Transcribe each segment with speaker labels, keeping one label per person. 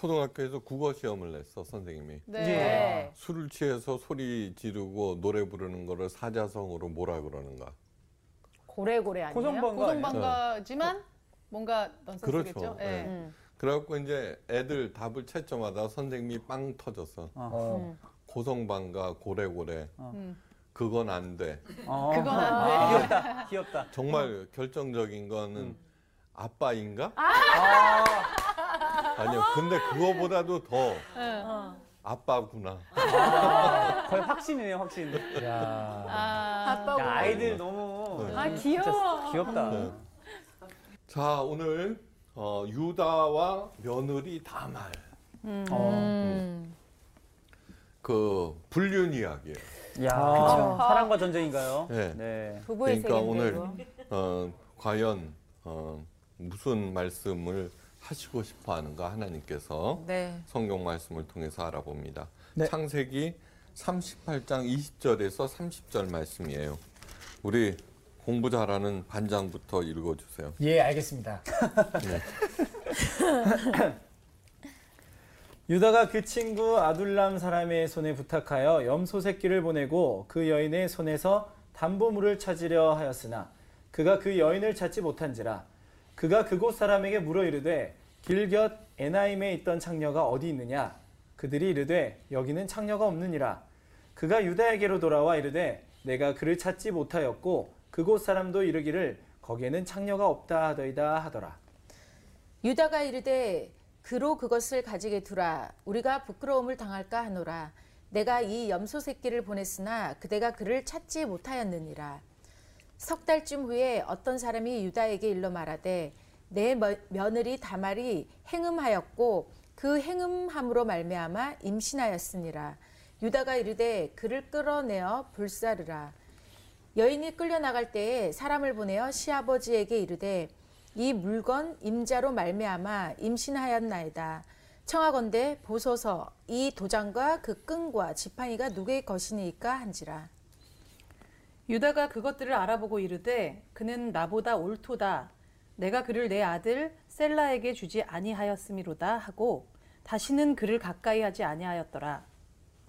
Speaker 1: 초등학교에서 국어 시험을 냈어 선생님이.
Speaker 2: 네.
Speaker 1: 술을 취해서 소리 지르고 노래 부르는 거를 사자성어로 뭐라 그러는가?
Speaker 2: 고래고래 아니에요?
Speaker 3: 고성방가
Speaker 4: 고성방가지만 뭔가 넌센스겠죠.
Speaker 1: 그렇죠.
Speaker 4: 예.
Speaker 1: 네.
Speaker 2: 음.
Speaker 1: 그래갖고 이제 애들 답을 채점하다 선생님이 빵 터졌어.
Speaker 3: 어.
Speaker 1: 고성방가 고래고래
Speaker 4: 음.
Speaker 1: 그건 안 돼.
Speaker 3: 어.
Speaker 4: 그건 안 돼.
Speaker 3: 아, 귀엽다. 귀엽다.
Speaker 1: 정말 결정적인 거는 아빠인가?
Speaker 3: 아,
Speaker 1: 아니요. 근데 그거보다도 더
Speaker 2: 어.
Speaker 1: 아빠구나.
Speaker 3: 아, 거의 확신이네요, 확신.
Speaker 5: 야.
Speaker 4: 아,
Speaker 2: 아빠고.
Speaker 3: 야, 아이들 너무
Speaker 1: 네.
Speaker 2: 아, 귀여워.
Speaker 3: 귀엽다.
Speaker 1: 네. 자 오늘 어, 유다와 며느리 다말
Speaker 3: 어.
Speaker 2: 음.
Speaker 1: 그 불륜 이야기예요.
Speaker 3: 야,
Speaker 2: 그쵸.
Speaker 3: 사랑과 전쟁인가요?
Speaker 1: 네.
Speaker 3: 네.
Speaker 2: 부부의
Speaker 1: 그러니까
Speaker 2: 세계인데
Speaker 1: 오늘
Speaker 2: 이거.
Speaker 1: 어, 과연 어, 무슨 말씀을 하시고 싶어 하는가 하나님께서
Speaker 2: 네.
Speaker 1: 성경 말씀을 통해서 알아봅니다.
Speaker 3: 네.
Speaker 1: 창세기 38장 20절에서 30절 말씀이에요. 우리 공부 잘하는 반장부터 읽어주세요.
Speaker 5: 예, 알겠습니다.
Speaker 3: 유다가 그 친구 아둘람 사람의 손에 부탁하여 염소 새끼를 보내고 그 여인의 손에서 담보물을 찾으려 하였으나 그가 그 여인을 찾지 못한지라 그가 그곳 사람에게 물어 이르되 길곁 에나임에 있던 창녀가 어디 있느냐? 그들이 이르되 여기는 창녀가 없느니라. 그가 유다에게로 돌아와 이르되 내가 그를 찾지 못하였고 그곳 사람도 이르기를 거기에는 창녀가 없다 하더이다 하더라.
Speaker 2: 유다가 이르되 그로 그것을 가지게 두라. 우리가 부끄러움을 당할까 하노라. 내가 이 염소 새끼를 보냈으나 그대가 그를 찾지 못하였느니라. 석 달쯤 후에 어떤 사람이 유다에게 일러 말하되 내 며- 며느리 다말이 행음하였고 그 행음함으로 말미암아 임신하였으니라. 유다가 이르되 그를 끌어내어 불사르라. 여인이 끌려 나갈 때에 사람을 보내어 시아버지에게 이르되 이 물건 임자로 말미암아 임신하였나이다. 청하건대 보소서 이 도장과 그 끈과 지팡이가 누구의 것이니까 한지라.
Speaker 4: 유다가 그것들을 알아보고 이르되 그는 나보다 옳도다. 내가 그를 내 아들 셀라에게 주지 아니하였음이로다 하고 다시는 그를 가까이 하지 아니하였더라.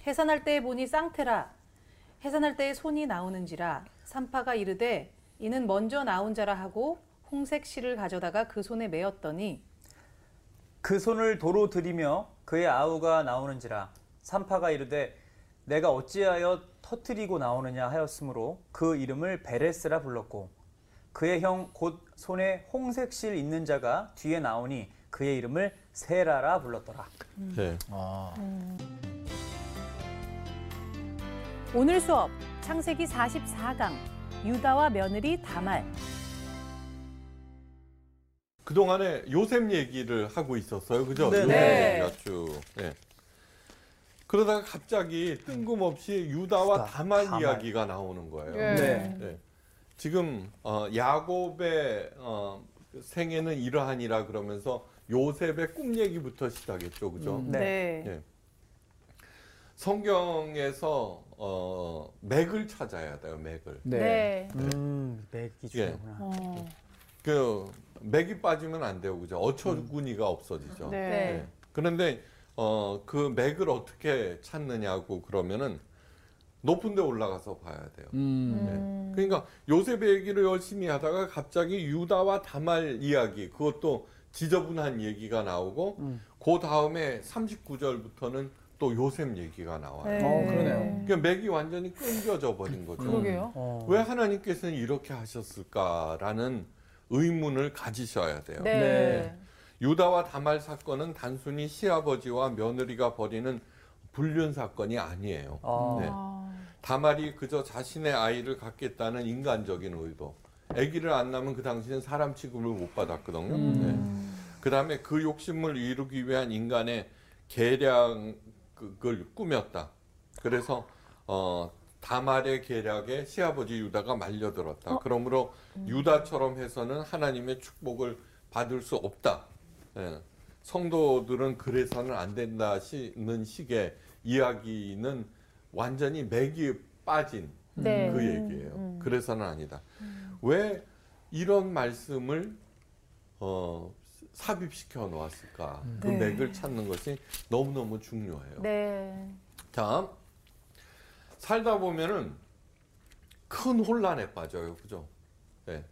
Speaker 4: 해산할 때에 보니 쌍태라. 해산할 때에 손이 나오는지라 산파가 이르되 이는 먼저 나온 자라 하고 홍색 실을 가져다가 그 손에 메었더니
Speaker 3: 그 손을 도로 들이며 그의 아우가 나오는지라 산파가 이르되 내가 어찌하여 터트리고 나오느냐 하였으므로 그 이름을 베레스라 불렀고 그의 형 곧 손에 홍색 실 있는 자가 뒤에 나오니 그의 이름을 세라라 불렀더라.
Speaker 1: 네.
Speaker 5: 아.
Speaker 4: 오늘 수업 창세기 44강 유다와 며느리 다말
Speaker 1: 그동안에 요셉 얘기를 하고 있었어요. 그죠?
Speaker 3: 네.
Speaker 1: 요셉
Speaker 4: 네.
Speaker 1: 얘기가 쭉. 네. 그러다가 갑자기 뜬금없이 유다와
Speaker 3: 유다,
Speaker 1: 다만. 이야기가 나오는 거예요.
Speaker 4: 네.
Speaker 1: 네. 지금 어, 야곱의 어, 생애는 이러하니라 그러면서 요셉의 꿈 얘기부터 시작했죠. 그죠?
Speaker 3: 음,
Speaker 4: 네.
Speaker 3: 네.
Speaker 1: 예. 성경에서 어, 맥을 찾아야 돼요. 맥을.
Speaker 2: 네.
Speaker 3: 음, 맥이
Speaker 1: 예.
Speaker 3: 중요구나.
Speaker 4: 어.
Speaker 1: 그 맥이 빠지면 안 돼요. 그죠? 어처구니가 없어지죠.
Speaker 4: 네.
Speaker 1: 네. 그런데 어, 그 맥을 어떻게 찾느냐고 그러면은 높은 데 올라가서 봐야 돼요.
Speaker 5: 음.
Speaker 1: 네. 그러니까 요셉의 얘기를 열심히 하다가 갑자기 유다와 다말 이야기 그것도 지저분한 얘기가 나오고
Speaker 3: 음.
Speaker 1: 그 다음에 39절부터는 또 요셉 얘기가 나와요.
Speaker 4: 네.
Speaker 5: 어, 그러네요.
Speaker 1: 그러니까 맥이 완전히 끊겨져 버린 거죠.
Speaker 4: 그러게요.
Speaker 3: 어.
Speaker 1: 왜 하나님께서는 이렇게 하셨을까라는 의문을 가지셔야 돼요.
Speaker 2: 네.
Speaker 3: 네.
Speaker 1: 유다와 다말 사건은 단순히 시아버지와 며느리가 벌이는 불륜 사건이 아니에요.
Speaker 3: 아.
Speaker 1: 네. 다말이 그저 자신의 아이를 갖겠다는 인간적인 의도. 아기를 안 낳으면 그 당시엔 사람 취급을 못 받았거든요.
Speaker 3: 음.
Speaker 1: 그 다음에 그 욕심을 이루기 위한 인간의 계략을 꾸몄다. 그래서 어, 다말의 계략에 시아버지 유다가 말려들었다. 그러므로 유다처럼 해서는 하나님의 축복을 받을 수 없다. 예. 성도들은 그래서는 안 된다는 식의 이야기는 완전히 맥이 빠진
Speaker 2: 네.
Speaker 1: 그 얘기예요. 그래서는 아니다. 왜 이런 말씀을 어, 삽입시켜 놓았을까? 그
Speaker 4: 네.
Speaker 1: 맥을 찾는 것이 너무너무 중요해요.
Speaker 2: 네.
Speaker 1: 자, 살다 보면은 큰 혼란에 빠져요. 그죠? 네.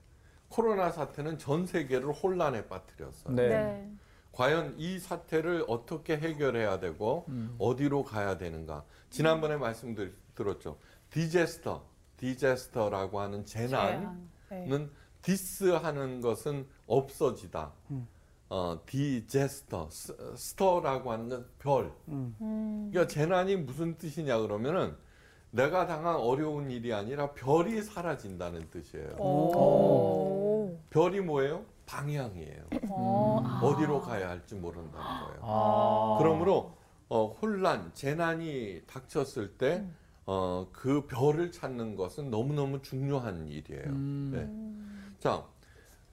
Speaker 1: 코로나 사태는 전 세계를 혼란에 빠뜨렸어요.
Speaker 3: 네.
Speaker 2: 네.
Speaker 1: 과연 이 사태를 어떻게 해결해야 되고 어디로 가야 되는가? 지난번에 말씀드렸죠. Disaster, disaster라고 하는 재난은
Speaker 4: 네.
Speaker 1: Dis하는 것은 없어지다. 어, disaster, as- aster라고 하는 건 별.
Speaker 2: 음.
Speaker 1: 그러니까 재난이 무슨 뜻이냐 그러면은 내가 당한 어려운 일이 아니라 별이 사라진다는 뜻이에요.
Speaker 4: 오.
Speaker 1: 별이 뭐예요? 방향이에요.
Speaker 4: 어, 아.
Speaker 1: 어디로 가야 할지 모른다는 거예요.
Speaker 3: 아.
Speaker 1: 그러므로 어, 혼란, 재난이 닥쳤을 때 어, 그 별을 찾는 것은 너무너무 중요한 일이에요.
Speaker 3: 음.
Speaker 1: 네. 자,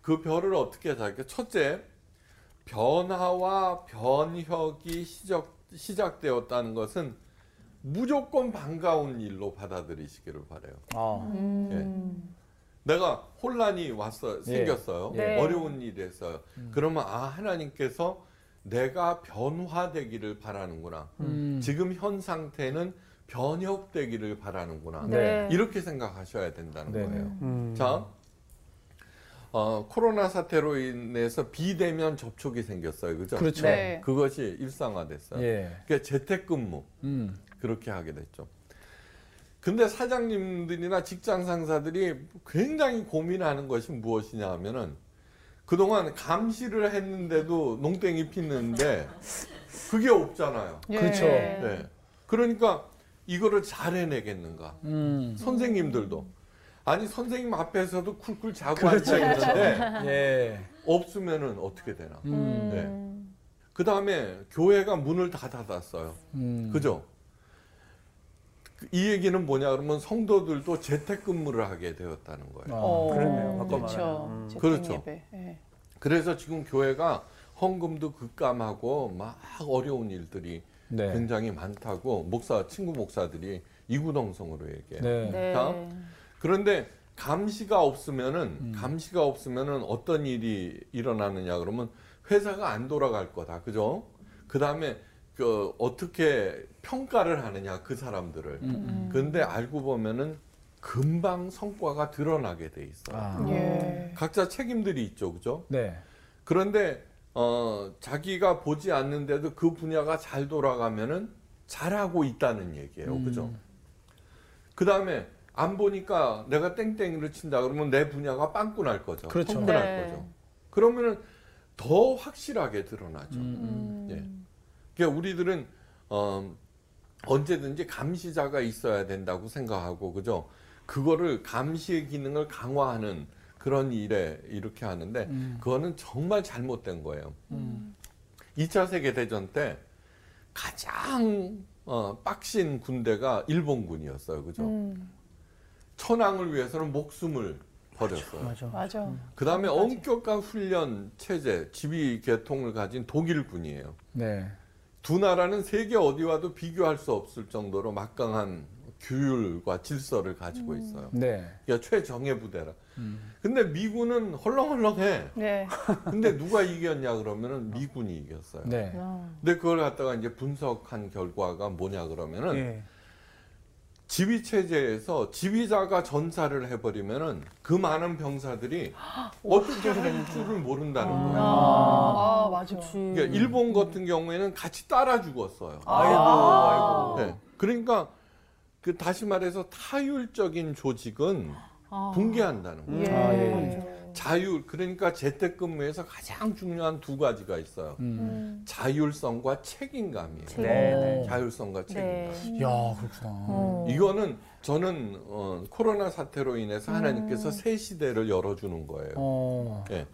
Speaker 1: 그 별을 어떻게 찾을까? 첫째, 변화와 변혁이 시작, 시작되었다는 것은 무조건 반가운 일로 받아들이시기를 바래요.
Speaker 3: 아.
Speaker 2: 음.
Speaker 1: 내가 혼란이 왔어
Speaker 3: 예.
Speaker 1: 생겼어요.
Speaker 2: 네.
Speaker 1: 어려운 일이 했어요. 그러면 아 하나님께서 내가 변화되기를 바라는구나.
Speaker 3: 음.
Speaker 1: 지금 현 상태는 변혁되기를 바라는구나.
Speaker 2: 네.
Speaker 1: 이렇게 생각하셔야 된다는
Speaker 3: 네.
Speaker 1: 거예요.
Speaker 5: 음.
Speaker 1: 자, 어, 코로나 사태로 인해서 비대면 접촉이 생겼어요. 그죠?
Speaker 3: 그렇죠.
Speaker 4: 네.
Speaker 1: 그것이 일상화됐어요.
Speaker 3: 예.
Speaker 1: 그러니까 재택근무
Speaker 3: 음.
Speaker 1: 그렇게 하게 됐죠. 근데 사장님들이나 직장 상사들이 굉장히 고민하는 것이 무엇이냐 하면은 그동안 감시를 했는데도 농땡이 피는데 그게 없잖아요.
Speaker 4: 예.
Speaker 3: 그렇죠.
Speaker 1: 네. 그러니까 이거를 잘 해내겠는가?
Speaker 3: 음.
Speaker 1: 선생님들도 아니 선생님 앞에서도 쿨쿨 자고
Speaker 3: 그렇죠,
Speaker 1: 앉아 있는데
Speaker 3: 예.
Speaker 1: 없으면은 어떻게 되나?
Speaker 3: 음.
Speaker 1: 네. 그 다음에 교회가 문을 다 닫았어요.
Speaker 3: 음.
Speaker 1: 그죠? 그이 얘기는 뭐냐 그러면 성도들도 재택근무를 하게 되었다는 거예요.
Speaker 3: 아.
Speaker 4: 어,
Speaker 5: 그렇네요. 바꿔
Speaker 4: 그렇죠.
Speaker 5: 음.
Speaker 1: 그렇죠.
Speaker 4: 예.
Speaker 1: 그래서 지금 교회가 헌금도 급감하고 막 어려운 일들이
Speaker 3: 네.
Speaker 1: 굉장히 많다고 목사 친구 목사들이 이구동성으로 얘기해요.
Speaker 3: 네.
Speaker 2: 네.
Speaker 1: 자, 그런데 감시가 없으면은
Speaker 3: 음.
Speaker 1: 감시가 없으면은 어떤 일이 일어나느냐 그러면 회사가 안 돌아갈 거다. 그죠? 그다음에 그 어떻게 평가를 하느냐 그 사람들을.
Speaker 3: 음.
Speaker 1: 근데 알고 보면은 금방 성과가 드러나게 돼 있어요.
Speaker 3: 아.
Speaker 4: 예.
Speaker 1: 각자 책임들이 있죠. 그죠?
Speaker 3: 네.
Speaker 1: 그런데 어 자기가 보지 않는데도 그 분야가 잘 돌아가면은 잘하고 있다는 얘기예요.
Speaker 3: 음.
Speaker 1: 그죠? 그 다음에 안 보니까 내가 땡땡이를 친다 그러면 내 분야가 빵꾸 날 거죠.
Speaker 3: 그렇죠.
Speaker 2: 네.
Speaker 1: 거죠. 그러면은 더 확실하게 드러나죠.
Speaker 3: 음.
Speaker 1: 예. 그러니까 우리들은 어, 언제든지 감시자가 있어야 된다고 생각하고 그죠? 그거를 감시의 기능을 강화하는 그런 일에 이렇게 하는데
Speaker 3: 음.
Speaker 1: 그거는 정말 잘못된 거예요.
Speaker 3: 음.
Speaker 1: 2차 세계 대전 때 가장 어, 빡신 군대가 일본군이었어요. 그죠?
Speaker 4: 음.
Speaker 1: 천황을 위해서는 목숨을 버렸어요.
Speaker 5: 맞아.
Speaker 4: 맞아.
Speaker 1: 그다음에
Speaker 4: 그것까지.
Speaker 1: 엄격한 훈련 체제, 지휘 계통을 가진 독일군이에요.
Speaker 3: 네.
Speaker 1: 두 나라는 세계 어디와도 비교할 수 없을 정도로 막강한 규율과 질서를 가지고 있어요.
Speaker 3: 네.
Speaker 1: 그러니까 최정예 부대라.
Speaker 3: 음.
Speaker 1: 근데 미군은 헐렁헐렁해.
Speaker 4: 네.
Speaker 1: 근데 누가 이겼냐 그러면은 미군이 이겼어요.
Speaker 3: 네.
Speaker 4: 어.
Speaker 1: 근데 그걸 갖다가 이제 분석한 결과가 뭐냐 그러면은
Speaker 5: 예.
Speaker 1: 지휘 체제에서 지휘자가 전사를 해버리면은 그 많은 병사들이 어떻게 할 줄을 모른다는 거예요.
Speaker 4: 아, 아, 맞아.
Speaker 1: 그러니까 일본 같은 경우에는 같이 따라 죽었어요.
Speaker 5: 아이고,
Speaker 4: 아.
Speaker 5: 아이고.
Speaker 1: 네. 그러니까 그 다시 말해서 타율적인 조직은
Speaker 4: 아.
Speaker 1: 붕괴한다는 거예요.
Speaker 4: 예.
Speaker 3: 아, 예.
Speaker 1: 자율 그러니까 재택근무에서 가장 중요한 두 가지가 있어요.
Speaker 3: 음.
Speaker 4: 음.
Speaker 1: 자율성과 책임감이에요.
Speaker 2: 책임.
Speaker 5: 네, 네.
Speaker 1: 자율성과 책임감.
Speaker 2: 네.
Speaker 3: 야, 그렇구나.
Speaker 4: 어.
Speaker 1: 이거는 저는 어, 코로나 사태로 인해서 하나님께서 새 시대를 열어주는 거예요.
Speaker 3: 어.
Speaker 1: 예.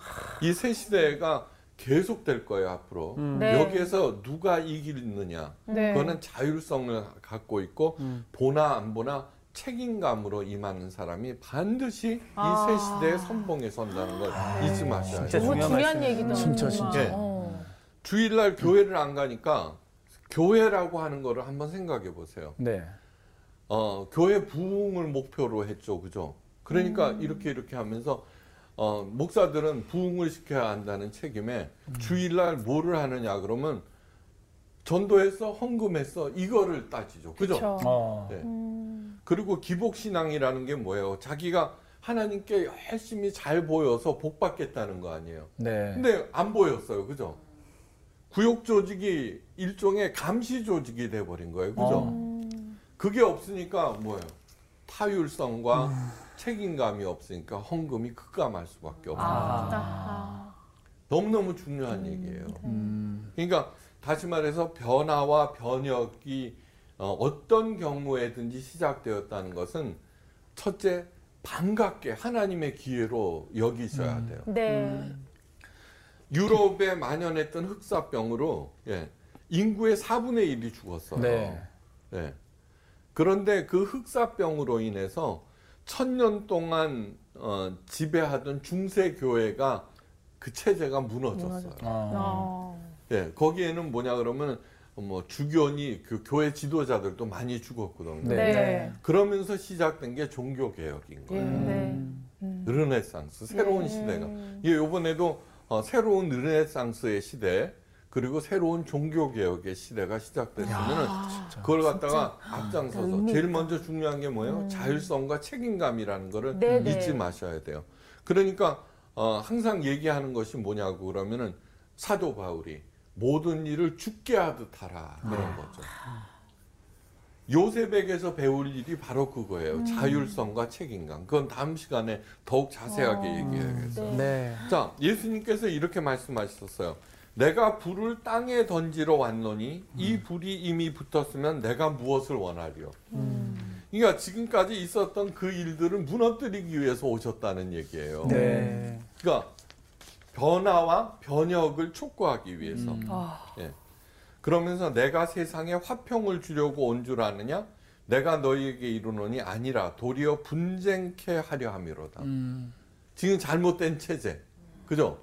Speaker 1: 이새 시대가 계속 될 거예요 앞으로.
Speaker 5: 음.
Speaker 2: 네.
Speaker 1: 여기에서 누가 이기느냐?
Speaker 4: 네.
Speaker 1: 그거는 자율성을 갖고 있고
Speaker 5: 음.
Speaker 1: 보나 안 보나 책임감으로 임하는 사람이 반드시
Speaker 2: 아.
Speaker 1: 이새 시대의 선봉에 선다는 걸 잊지 마셔야
Speaker 5: 진짜
Speaker 1: 돼요.
Speaker 2: 너무
Speaker 5: 중요한.
Speaker 2: 얘기다.
Speaker 3: 진짜.
Speaker 1: 진짜.
Speaker 2: 어.
Speaker 1: 주일날 교회를 안 가니까 교회라고 하는 거를 한번 생각해 보세요.
Speaker 3: 네.
Speaker 1: 어, 교회 부흥을 목표로 했죠. 그죠? 그러니까 이렇게 이렇게 하면서 어, 목사들은 부흥을 시켜야 한다는 책임에 주일날 뭐를 하느냐 그러면 전도했어 헌금했어 이거를 따지죠. 그죠?
Speaker 4: 그렇죠.
Speaker 3: 어.
Speaker 1: 네.
Speaker 4: 음.
Speaker 1: 그리고 기복신앙이라는 게 뭐예요? 자기가 하나님께 열심히 잘 보여서 복 받겠다는 거 아니에요.
Speaker 3: 네.
Speaker 1: 근데 안 보였어요. 그죠? 구역 조직이 일종의 감시 조직이 돼 버린 거예요. 그죠?
Speaker 3: 어.
Speaker 4: 음.
Speaker 1: 그게 없으니까 뭐예요? 타율성과 책임감이 없으니까 헌금이 급감할 수밖에 없어요.
Speaker 3: 아.
Speaker 4: 아.
Speaker 1: 너무너무 중요한 얘기예요.
Speaker 3: 음.
Speaker 1: 그러니까 다시 말해서 변화와 변혁이 어, 어떤 경우에든지 시작되었다는 것은 첫째 반갑게 하나님의 기회로 여기셔야
Speaker 3: 음.
Speaker 1: 돼요.
Speaker 2: 네.
Speaker 1: 유럽에 만연했던 흑사병으로 예, 인구의 4분의 1이 죽었어요.
Speaker 3: 네.
Speaker 1: 예. 그런데 그 흑사병으로 인해서 천년 동안 어, 지배하던 중세 교회가 그 체제가 무너졌어요.
Speaker 3: 어.
Speaker 4: 어.
Speaker 1: 예, 거기에는 뭐냐 그러면 뭐 주교니 그 교회 지도자들도 많이 죽었거든요.
Speaker 3: 네.
Speaker 2: 네.
Speaker 1: 그러면서 시작된 게 종교 개혁인 거예요.
Speaker 2: 네.
Speaker 4: 음.
Speaker 1: 르네상스 새로운
Speaker 2: 네.
Speaker 1: 시대가. 예, 요번에도 어, 새로운 르네상스의 시대 그리고 새로운 종교 개혁의 시대가 시작됐으면은 그걸 갖다가 앞장서서
Speaker 2: 의미
Speaker 1: 제일. 먼저 중요한 게 뭐예요?
Speaker 2: 음.
Speaker 1: 자율성과 책임감이라는 거를
Speaker 2: 네, 네.
Speaker 1: 잊지 마셔야 돼요. 그러니까 어, 항상 얘기하는 것이 뭐냐고 그러면은 사도 바울이 모든 일을 죽게 하듯 하라 그런
Speaker 2: 네.
Speaker 1: 거죠. 요셉에게서 배울 일이 바로 그거예요.
Speaker 2: 음.
Speaker 1: 자율성과 책임감. 그건 다음 시간에 더욱 자세하게
Speaker 2: 어,
Speaker 1: 얘기해야겠어요.
Speaker 2: 네.
Speaker 3: 네.
Speaker 1: 자, 예수님께서 이렇게 말씀하셨어요. 내가 불을 땅에 던지러 왔노니 이 불이 이미 붙었으면 내가 무엇을 원하리요? 그러니까 지금까지 있었던 그 일들을 무너뜨리기 위해서 오셨다는 얘기예요.
Speaker 3: 네.
Speaker 1: 그러니까 변화와 변혁을 촉구하기 위해서.
Speaker 3: 음.
Speaker 4: 아.
Speaker 1: 그러면서 내가 세상에 화평을 주려고 온 줄 아느냐? 내가 너희에게 이르노니 아니라 도리어 분쟁케 하려 함이로다.
Speaker 3: 음.
Speaker 1: 지금 잘못된 체제. 그죠?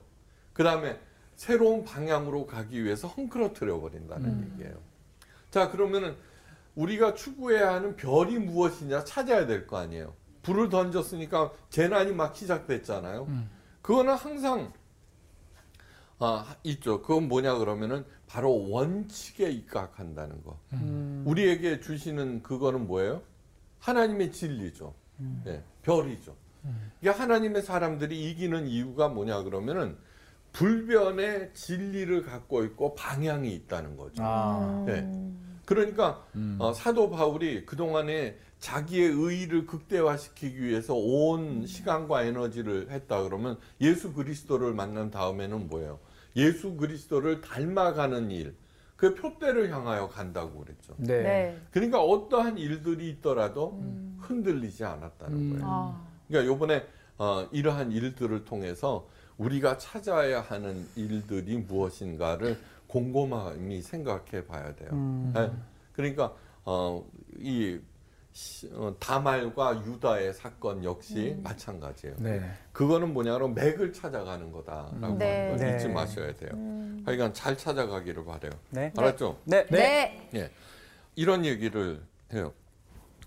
Speaker 1: 그 다음에 새로운 방향으로 가기 위해서 헝클어뜨려 버린다는 얘기예요. 자, 그러면은 우리가 추구해야 하는 별이 무엇이냐 찾아야 될 거 아니에요. 불을 던졌으니까 재난이 막 시작됐잖아요.
Speaker 3: 음.
Speaker 1: 그거는 항상 아, 있죠. 그건 뭐냐 그러면은 바로 원칙에 입각한다는 거.
Speaker 3: 음.
Speaker 1: 우리에게 주시는 그거는 뭐예요? 하나님의 진리죠. 예, 별이죠. 이게 하나님의 사람들이 이기는 이유가 뭐냐 그러면은 불변의 진리를 갖고 있고 방향이 있다는 거죠.
Speaker 3: 아.
Speaker 1: 네. 그러니까
Speaker 3: 음.
Speaker 1: 어, 사도 바울이 그 동안에 자기의 의의를 극대화시키기 위해서 온 시간과 에너지를 했다 그러면 예수 그리스도를 만난 다음에는 뭐예요? 예수 그리스도를 닮아가는 일, 그 표대를 향하여 간다고 그랬죠.
Speaker 3: 네.
Speaker 2: 네.
Speaker 1: 그러니까 어떠한 일들이 있더라도 흔들리지 않았다는
Speaker 3: 음.
Speaker 1: 거예요.
Speaker 2: 아.
Speaker 1: 그러니까 요번에 어, 이러한 일들을 통해서 우리가 찾아야 하는 일들이 무엇인가를 곰곰이 생각해 봐야 돼요.
Speaker 3: 음.
Speaker 1: 네. 그러니까 어, 이 다말과 유다의 사건 역시 마찬가지예요.
Speaker 3: 네.
Speaker 1: 그거는 뭐냐면 맥을 찾아가는 거다라고
Speaker 2: 네.
Speaker 1: 하는 걸
Speaker 3: 네.
Speaker 1: 잊지 마셔야 돼요.
Speaker 2: 음.
Speaker 1: 하여간 잘 찾아가기를 바래요.
Speaker 3: 네.
Speaker 1: 알았죠?
Speaker 3: 네.
Speaker 2: 네.
Speaker 1: 예. 이런 얘기를 해요.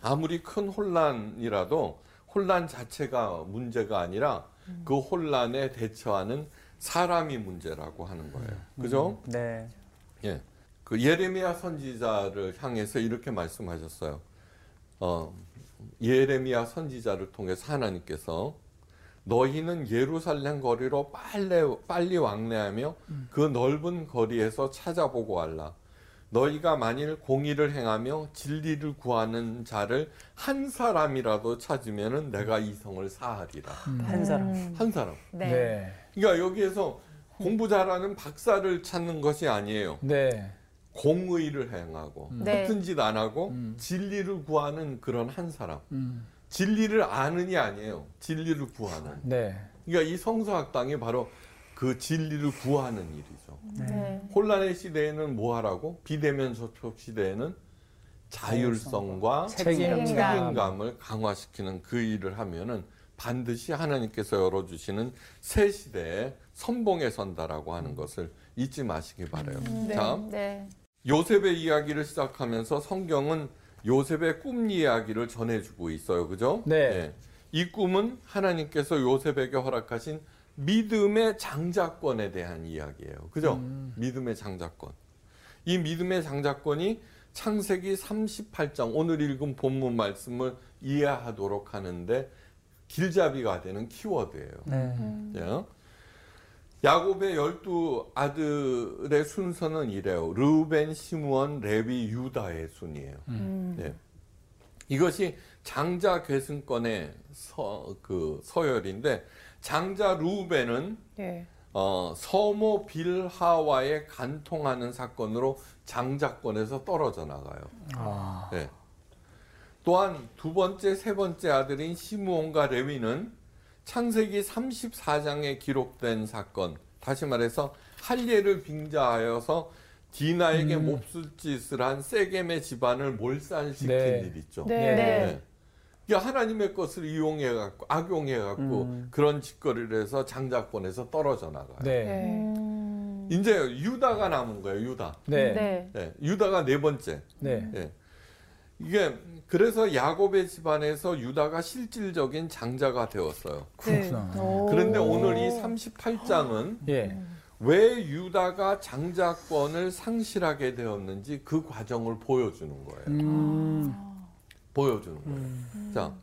Speaker 1: 아무리 큰 혼란이라도 혼란 자체가 문제가 아니라 그 혼란에 대처하는 사람이 문제라고 하는 거예요. 그죠?
Speaker 3: 네.
Speaker 1: 예. 그 예레미야 선지자를 향해서 이렇게 말씀하셨어요. 어, 예레미야 선지자를 통해서 하나님께서 너희는 예루살렘 거리로 빨리, 빨리 왕래하며 그 넓은 거리에서 찾아보고 알라. 너희가 만일 공의를 행하며 진리를 구하는 자를 한 사람이라도 찾으면은 내가 이 성을 사하리라.
Speaker 3: 한 사람.
Speaker 2: 음.
Speaker 1: 한 사람.
Speaker 2: 네.
Speaker 3: 네.
Speaker 1: 그러니까 여기에서 공부 잘하는 박사를 찾는 것이 아니에요.
Speaker 3: 네.
Speaker 1: 공의를 행하고
Speaker 2: 네.
Speaker 1: 허튼 짓안 하고
Speaker 3: 음.
Speaker 1: 진리를 구하는 그런 한 사람.
Speaker 3: 음.
Speaker 1: 진리를 아는이 아니에요. 진리를 구하는.
Speaker 3: 네.
Speaker 1: 그러니까 이 성서학당이 바로 그 진리를 구하는 일이죠.
Speaker 2: 네.
Speaker 1: 혼란의 시대에는 뭐 하라고? 비대면 접촉 시대에는 자율성과
Speaker 3: 책임감.
Speaker 1: 책임감을 강화시키는 그 일을 하면은 반드시 하나님께서 열어주시는 새 시대에 선봉에 선다라고 하는 것을 잊지 마시기 바래요.
Speaker 2: 네.
Speaker 1: 자,
Speaker 2: 네.
Speaker 1: 요셉의 이야기를 시작하면서 성경은 요셉의 꿈 이야기를 전해주고 있어요. 그죠?
Speaker 3: 네.
Speaker 1: 예. 이 꿈은 하나님께서 요셉에게 허락하신 믿음의 장자권에 대한 이야기예요. 그죠? 믿음의 장자권. 이 믿음의 장자권이 창세기 38장 오늘 읽은 본문 말씀을 이해하도록 하는데 길잡이가 되는 키워드예요.
Speaker 3: 네.
Speaker 1: 예. 야곱의 열두 아들의 순서는 이래요. 르우벤, 시므온, 레위, 유다의 순이에요. 예. 이것이 장자 계승권의 서, 그 서열인데 장자 르우벤은
Speaker 4: 예.
Speaker 1: 어, 서모 빌하와의 간통하는 사건으로 장자권에서 떨어져 나가요.
Speaker 3: 아.
Speaker 1: 예. 또한 두 번째, 세 번째 아들인 시므온과 레위는 창세기 34장에 기록된 사건, 다시 말해서 할례를 빙자하여서 디나에게
Speaker 3: 음.
Speaker 1: 몹쓸 짓을 한 세겜의 집안을 몰살시킨
Speaker 3: 네.
Speaker 1: 일 있죠.
Speaker 4: 네.
Speaker 3: 네.
Speaker 1: 네. 이게 하나님의 것을 이용해 갖고 악용해 갖고
Speaker 3: 음.
Speaker 1: 그런 짓거리를 해서 장자권에서 떨어져 나가요.
Speaker 3: 네.
Speaker 4: 네.
Speaker 2: 음.
Speaker 1: 이제 유다가 남은 거예요. 유다.
Speaker 3: 네.
Speaker 2: 네.
Speaker 1: 네, 유다가 네 번째.
Speaker 3: 네.
Speaker 1: 예. 이게 그래서 야곱의 집안에서 유다가 실질적인 장자가 되었어요.
Speaker 3: 그렇구나.
Speaker 4: 오.
Speaker 1: 그런데 오늘 이 38장은
Speaker 3: 예.
Speaker 1: 왜 유다가 장자권을 상실하게 되었는지 그 과정을 보여주는 거예요.
Speaker 3: 음.
Speaker 1: 보여주는 거예요. 자,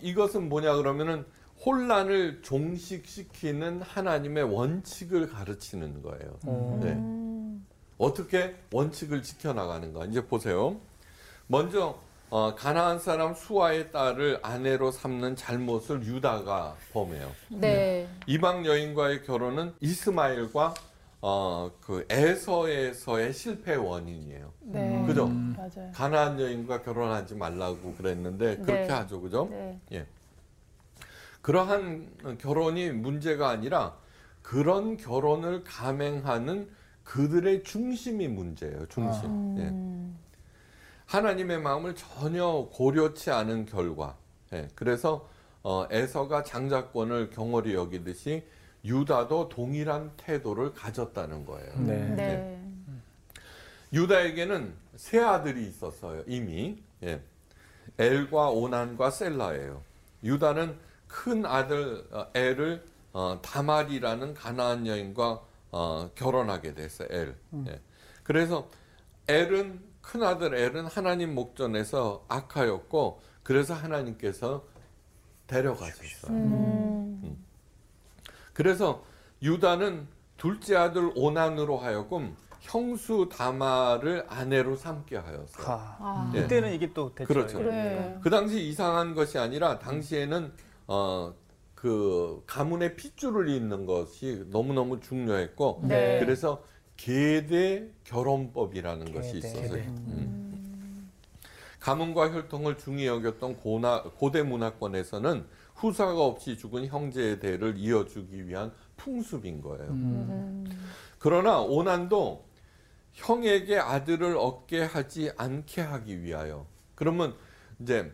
Speaker 1: 이것은 뭐냐 그러면은 혼란을 종식시키는 하나님의 원칙을 가르치는 거예요.
Speaker 3: 어.
Speaker 1: 네. 어떻게 원칙을 지켜나가는가. 이제 보세요. 먼저 어, 가나안 사람 수아의 딸을 아내로 삼는 잘못을 유다가 범해요.
Speaker 2: 네.
Speaker 1: 이방 여인과의 결혼은 이스마엘과 어, 그 에서에서의 실패 원인이에요.
Speaker 4: 네.
Speaker 1: 그죠?
Speaker 4: 맞아요.
Speaker 1: 가나안 여인과 결혼하지 말라고 그랬는데 그렇게
Speaker 2: 네.
Speaker 1: 하죠, 그죠?
Speaker 2: 네.
Speaker 1: 그러한 결혼이 문제가 아니라 그런 결혼을 감행하는 그들의 중심이 문제예요. 중심. 예. 하나님의 마음을 전혀 고려치 않은 결과. 예. 그래서 어, 에서가 장자권을 경홀히 여기듯이 유다도 동일한 태도를 가졌다는 거예요.
Speaker 3: 네.
Speaker 2: 네.
Speaker 1: 유다에게는 세 아들이 있었어요. 이미 예. 엘과 오난과 셀라예요. 유다는 큰 아들 어, 엘을 어, 다말이라는 가나안 여인과 어, 결혼하게 됐어요. 엘. 예. 그래서 엘은 큰 아들 엘은 하나님 목전에서 악하였고 그래서 하나님께서 데려가셨어요.
Speaker 2: 음.
Speaker 1: 그래서 유다는 둘째 아들 오난으로 하여금 형수 다말을 아내로 삼게 하였어요.
Speaker 3: 하.
Speaker 2: 아.
Speaker 1: 예.
Speaker 3: 그때는 이게 또 됐죠.
Speaker 1: 그렇죠.
Speaker 4: 네.
Speaker 1: 그 당시 이상한 것이 아니라 당시에는 어 그 가문의 핏줄을 잇는 것이 너무너무 중요했고
Speaker 2: 네.
Speaker 1: 그래서 계대 결혼법이라는 것이
Speaker 3: 계대.
Speaker 1: 있었어요.
Speaker 3: 계대.
Speaker 1: 음. 가문과 혈통을 중히 여겼던 고나, 고대 문화권에서는 후사가 없이 죽은 형제의 대를 이어주기 위한 풍습인 거예요.
Speaker 3: 음.
Speaker 1: 그러나 오난도 형에게 아들을 얻게 하지 않게 하기 위하여. 그러면 이제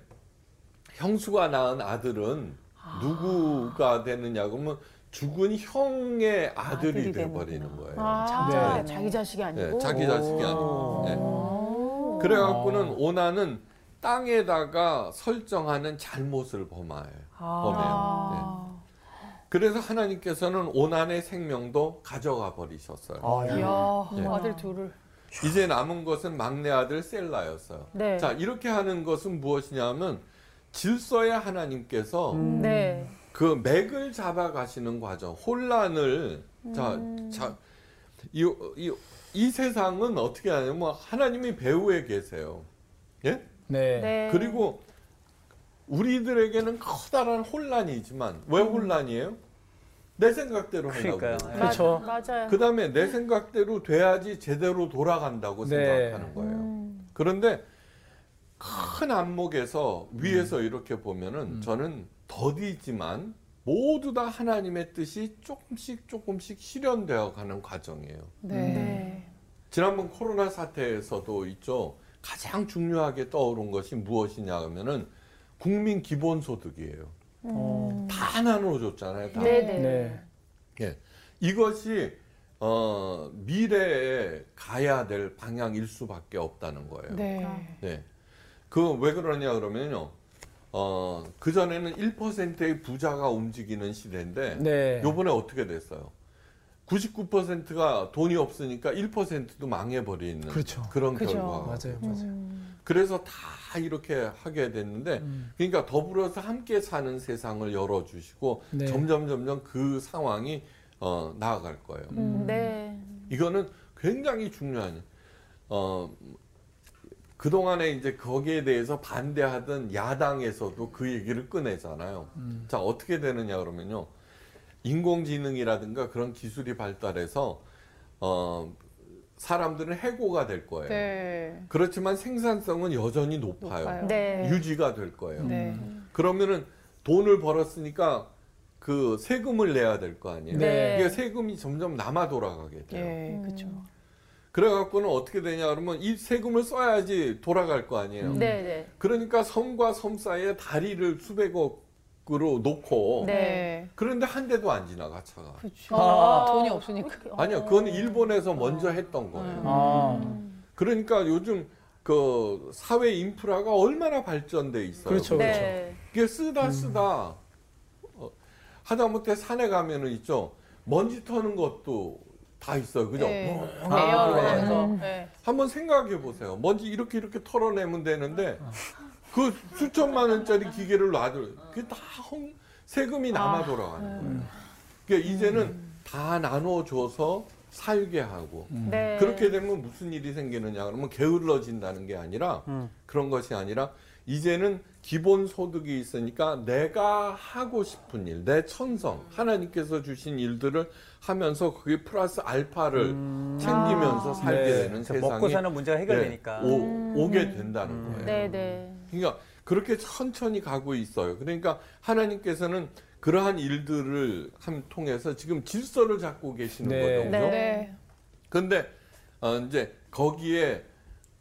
Speaker 1: 형수가 낳은 아들은 누구가 되느냐 그러면 죽은 형의 아들이
Speaker 4: 아들이
Speaker 1: 돼 버리는
Speaker 4: 되는구나.
Speaker 1: 거예요.
Speaker 2: 아,
Speaker 3: 장자가
Speaker 2: 자기 자식이 아니고.
Speaker 1: 네, 자기 자식이 아니고. 네.
Speaker 2: 오.
Speaker 1: 그래갖고는 오난은 땅에다가 설정하는 잘못을 범해요.
Speaker 2: 아.
Speaker 1: 그래서 하나님께서는 오난의 생명도 가져가 버리셨어요.
Speaker 3: 아, 예.
Speaker 4: 이야,
Speaker 1: 네.
Speaker 4: 아들 둘을.
Speaker 1: 이제 남은 것은 막내 아들 셀라였어요.
Speaker 2: 네.
Speaker 1: 자, 이렇게 하는 것은 무엇이냐면 질서의 하나님께서
Speaker 3: 음.
Speaker 2: 네.
Speaker 1: 그 맥을 잡아 가시는 과정, 혼란을 자, 자, 이, 이, 이 세상은 어떻게 하냐면 하나님이 배후에 계세요. 예?
Speaker 3: 네.
Speaker 2: 네.
Speaker 1: 그리고 우리들에게는 커다란 혼란이지만 왜 혼란이에요? 내 생각대로. 그러니까요.
Speaker 3: 그렇죠.
Speaker 2: 맞아요.
Speaker 1: 그 다음에 내 생각대로 돼야지 제대로 돌아간다고
Speaker 3: 네.
Speaker 1: 생각하는 거예요.
Speaker 2: 음.
Speaker 1: 그런데 큰 안목에서 위에서 이렇게 보면은 저는 더디지만 모두 다 하나님의 뜻이 조금씩 조금씩 실현되어 가는 과정이에요.
Speaker 4: 네.
Speaker 2: 네.
Speaker 1: 지난번 코로나 사태에서도 있죠. 가장 중요하게 떠오른 것이 무엇이냐 하면은 국민 기본 소득이에요.
Speaker 3: 어.
Speaker 1: 다 나눠 줬잖아요. 다.
Speaker 2: 음. 네네.
Speaker 3: 네.
Speaker 1: 예. 이것이 어, 미래에 가야 될 방향일 수밖에 없다는 거예요.
Speaker 4: 네.
Speaker 1: 네. 그 왜 그러냐 그러면요. 어, 그전에는 1%의 부자가 움직이는 시대인데
Speaker 3: 네.
Speaker 1: 요번에 어떻게 됐어요? 99%가 돈이 없으니까 1%도 망해버리는
Speaker 3: 그렇죠.
Speaker 1: 그런
Speaker 4: 그죠.
Speaker 1: 결과가.
Speaker 3: 맞아요, 맞아요.
Speaker 1: 그래서 다 이렇게 하게 됐는데
Speaker 3: 음.
Speaker 1: 그러니까 더불어서 함께 사는 세상을 열어주시고
Speaker 3: 네.
Speaker 1: 점점 점점 그 상황이 어, 나아갈 거예요.
Speaker 2: 음, 네.
Speaker 1: 이거는 굉장히 중요한 어 그동안에 이제 거기에 대해서 반대하던 야당에서도 그 얘기를 꺼내잖아요.
Speaker 3: 음.
Speaker 1: 자, 어떻게 되느냐 그러면요. 인공지능이라든가 그런 기술이 발달해서 어 사람들은 해고가 될 거예요.
Speaker 4: 네.
Speaker 1: 그렇지만 생산성은 여전히 높아요.
Speaker 4: 높아요.
Speaker 2: 네.
Speaker 1: 유지가 될 거예요.
Speaker 4: 네.
Speaker 1: 그러면은 돈을 벌었으니까 그 세금을 내야 될 거 아니에요.
Speaker 3: 네.
Speaker 1: 이게 세금이 점점 남아 돌아가게 돼요.
Speaker 4: 예, 그렇죠.
Speaker 1: 그래갖고는 어떻게 되냐 그러면 이 세금을 써야지 돌아갈 거 아니에요.
Speaker 2: 네, 네.
Speaker 1: 그러니까 섬과 섬 사이에 다리를 수백억으로 놓고
Speaker 2: 네.
Speaker 1: 그런데 한 대도 안 지나가 차가.
Speaker 4: 그렇죠.
Speaker 3: 아.
Speaker 4: 돈이 없으니까.
Speaker 1: 아니야, 그건 일본에서 먼저 했던 거예요.
Speaker 3: 아,
Speaker 1: 그러니까 요즘 그 사회 인프라가 얼마나 발전돼 있어요.
Speaker 3: 그렇죠, 그렇죠.
Speaker 2: 네.
Speaker 1: 이게 쓰다 쓰다 어, 하다못해 산에 가면은 있죠. 먼지 터는 것도 다 있어요. 그죠?
Speaker 4: 네.
Speaker 1: 뭐,
Speaker 3: 아,
Speaker 4: 에어로
Speaker 3: 네.
Speaker 4: 하면서. 네.
Speaker 1: 한번 생각해 보세요. 먼지 이렇게 이렇게 털어내면 되는데 그 수천만 원짜리 기계를 놔둬. 그게 다 헝- 세금이 남아 돌아가는 거예요. 그러니까 이제는 다 나눠줘서 살게 하고
Speaker 2: 네.
Speaker 1: 그렇게 되면 무슨 일이 생기느냐 그러면 게을러진다는 게 아니라 그런 것이 아니라 이제는 기본 소득이 있으니까 내가 하고 싶은 일, 내 천성, 하나님께서 주신 일들을 하면서 그게 플러스 알파를 챙기면서
Speaker 2: 아.
Speaker 1: 살게
Speaker 3: 네.
Speaker 1: 되는 세상이
Speaker 5: 먹고 사는 문제가 해결되니까.
Speaker 1: 네, 오, 오게 된다는 거예요.
Speaker 2: 네, 네.
Speaker 1: 그러니까 그렇게 천천히 가고 있어요. 그러니까 하나님께서는 그러한 일들을 함 통해서 지금 질서를 잡고 계시는
Speaker 3: 네.
Speaker 1: 거죠. 그죠?
Speaker 4: 네.
Speaker 1: 근데 어, 이제 거기에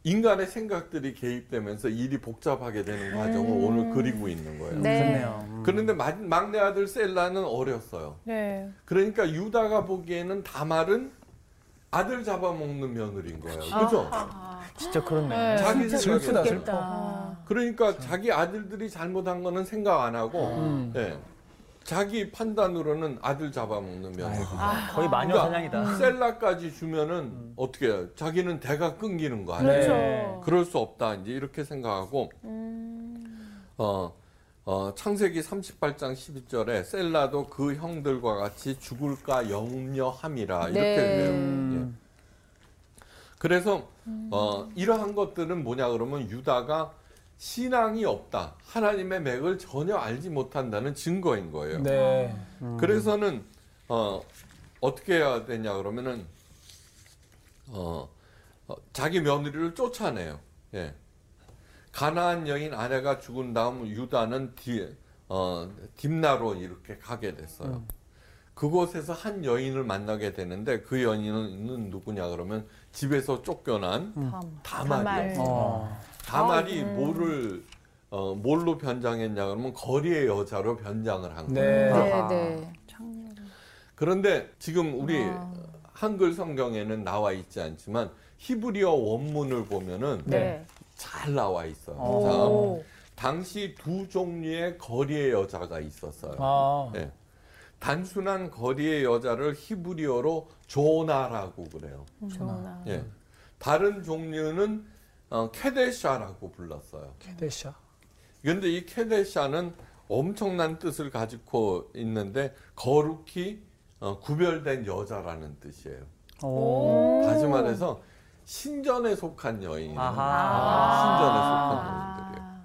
Speaker 1: 인간의 생각들이 개입되면서 일이 복잡하게 되는 과정을 오늘 그리고 있는 거예요.
Speaker 2: 네.
Speaker 5: 그렇네요. 음.
Speaker 1: 그런데 마- 막내 아들 셀라는 어렸어요.
Speaker 4: 네.
Speaker 1: 그러니까 유다가 보기에는 다말은 아들 잡아먹는 며느리인 거예요. 그죠?
Speaker 5: 진짜 그렇네.
Speaker 4: 네.
Speaker 1: 자기
Speaker 3: 슬프다. 슬퍼.
Speaker 2: 아.
Speaker 1: 그러니까 자기 아들들이 잘못한 거는 생각 안 하고
Speaker 3: 음.
Speaker 1: 예. 자기 판단으로는 아들 잡아먹는 며느리.
Speaker 5: 거의 마녀
Speaker 1: 그러니까
Speaker 5: 사냥이다.
Speaker 1: 셀라까지 주면은 어떻게 해요? 자기는 대가 끊기는 거 아니에요?
Speaker 2: 그렇죠.
Speaker 3: 네.
Speaker 1: 그럴 수 없다. 이제 이렇게 생각하고
Speaker 2: 음.
Speaker 1: 어, 어, 창세기 38장 12절에 셀라도 그 형들과 같이 죽을까 염려함이라 이렇게
Speaker 2: 네.
Speaker 1: 돼요.
Speaker 3: 음.
Speaker 1: 예. 그래서 어, 이러한 것들은 뭐냐 그러면 유다가 신앙이 없다. 하나님의 맥을 전혀 알지 못한다는 증거인 거예요.
Speaker 3: 네.
Speaker 1: 그래서는 어, 어떻게 해야 되냐 그러면은 어, 어, 자기 며느리를 쫓아내요. 예. 가나안 여인 아내가 죽은 다음 유다는 디, 어, 딥나로 이렇게 가게 됐어요. 그곳에서 한 여인을 만나게 되는데 그 여인은 누구냐 그러면 집에서 쫓겨난
Speaker 4: 다음.
Speaker 1: 다말이에요.
Speaker 2: 다말.
Speaker 3: 어.
Speaker 1: 다말이 뭐를 어, 뭘로 변장했냐 그러면 거리의 여자로 변장을 한 거예요.
Speaker 3: 네.
Speaker 2: 네. 네.
Speaker 1: 그런데 지금 우리
Speaker 2: 아.
Speaker 1: 한글 성경에는 나와 있지 않지만 히브리어 원문을 보면은
Speaker 2: 네.
Speaker 1: 잘 나와 있어요.
Speaker 3: 오.
Speaker 1: 자, 당시 두 종류의 거리의 여자가 있었어요.
Speaker 3: 아.
Speaker 1: 예. 단순한 거리의 여자를 히브리어로 조나라고 그래요.
Speaker 2: 좋나.
Speaker 1: 예. 다른 종류는 어, 케데샤라고 불렀어요.
Speaker 3: 케데샤.
Speaker 1: 그런데 이 케데샤는 엄청난 뜻을 가지고 있는데 거룩히 어, 구별된 여자라는 뜻이에요.
Speaker 5: 오.
Speaker 1: 다시 말해서 신전에 속한 여인.
Speaker 5: 아하.
Speaker 1: 신전에 속한 여인들이에요.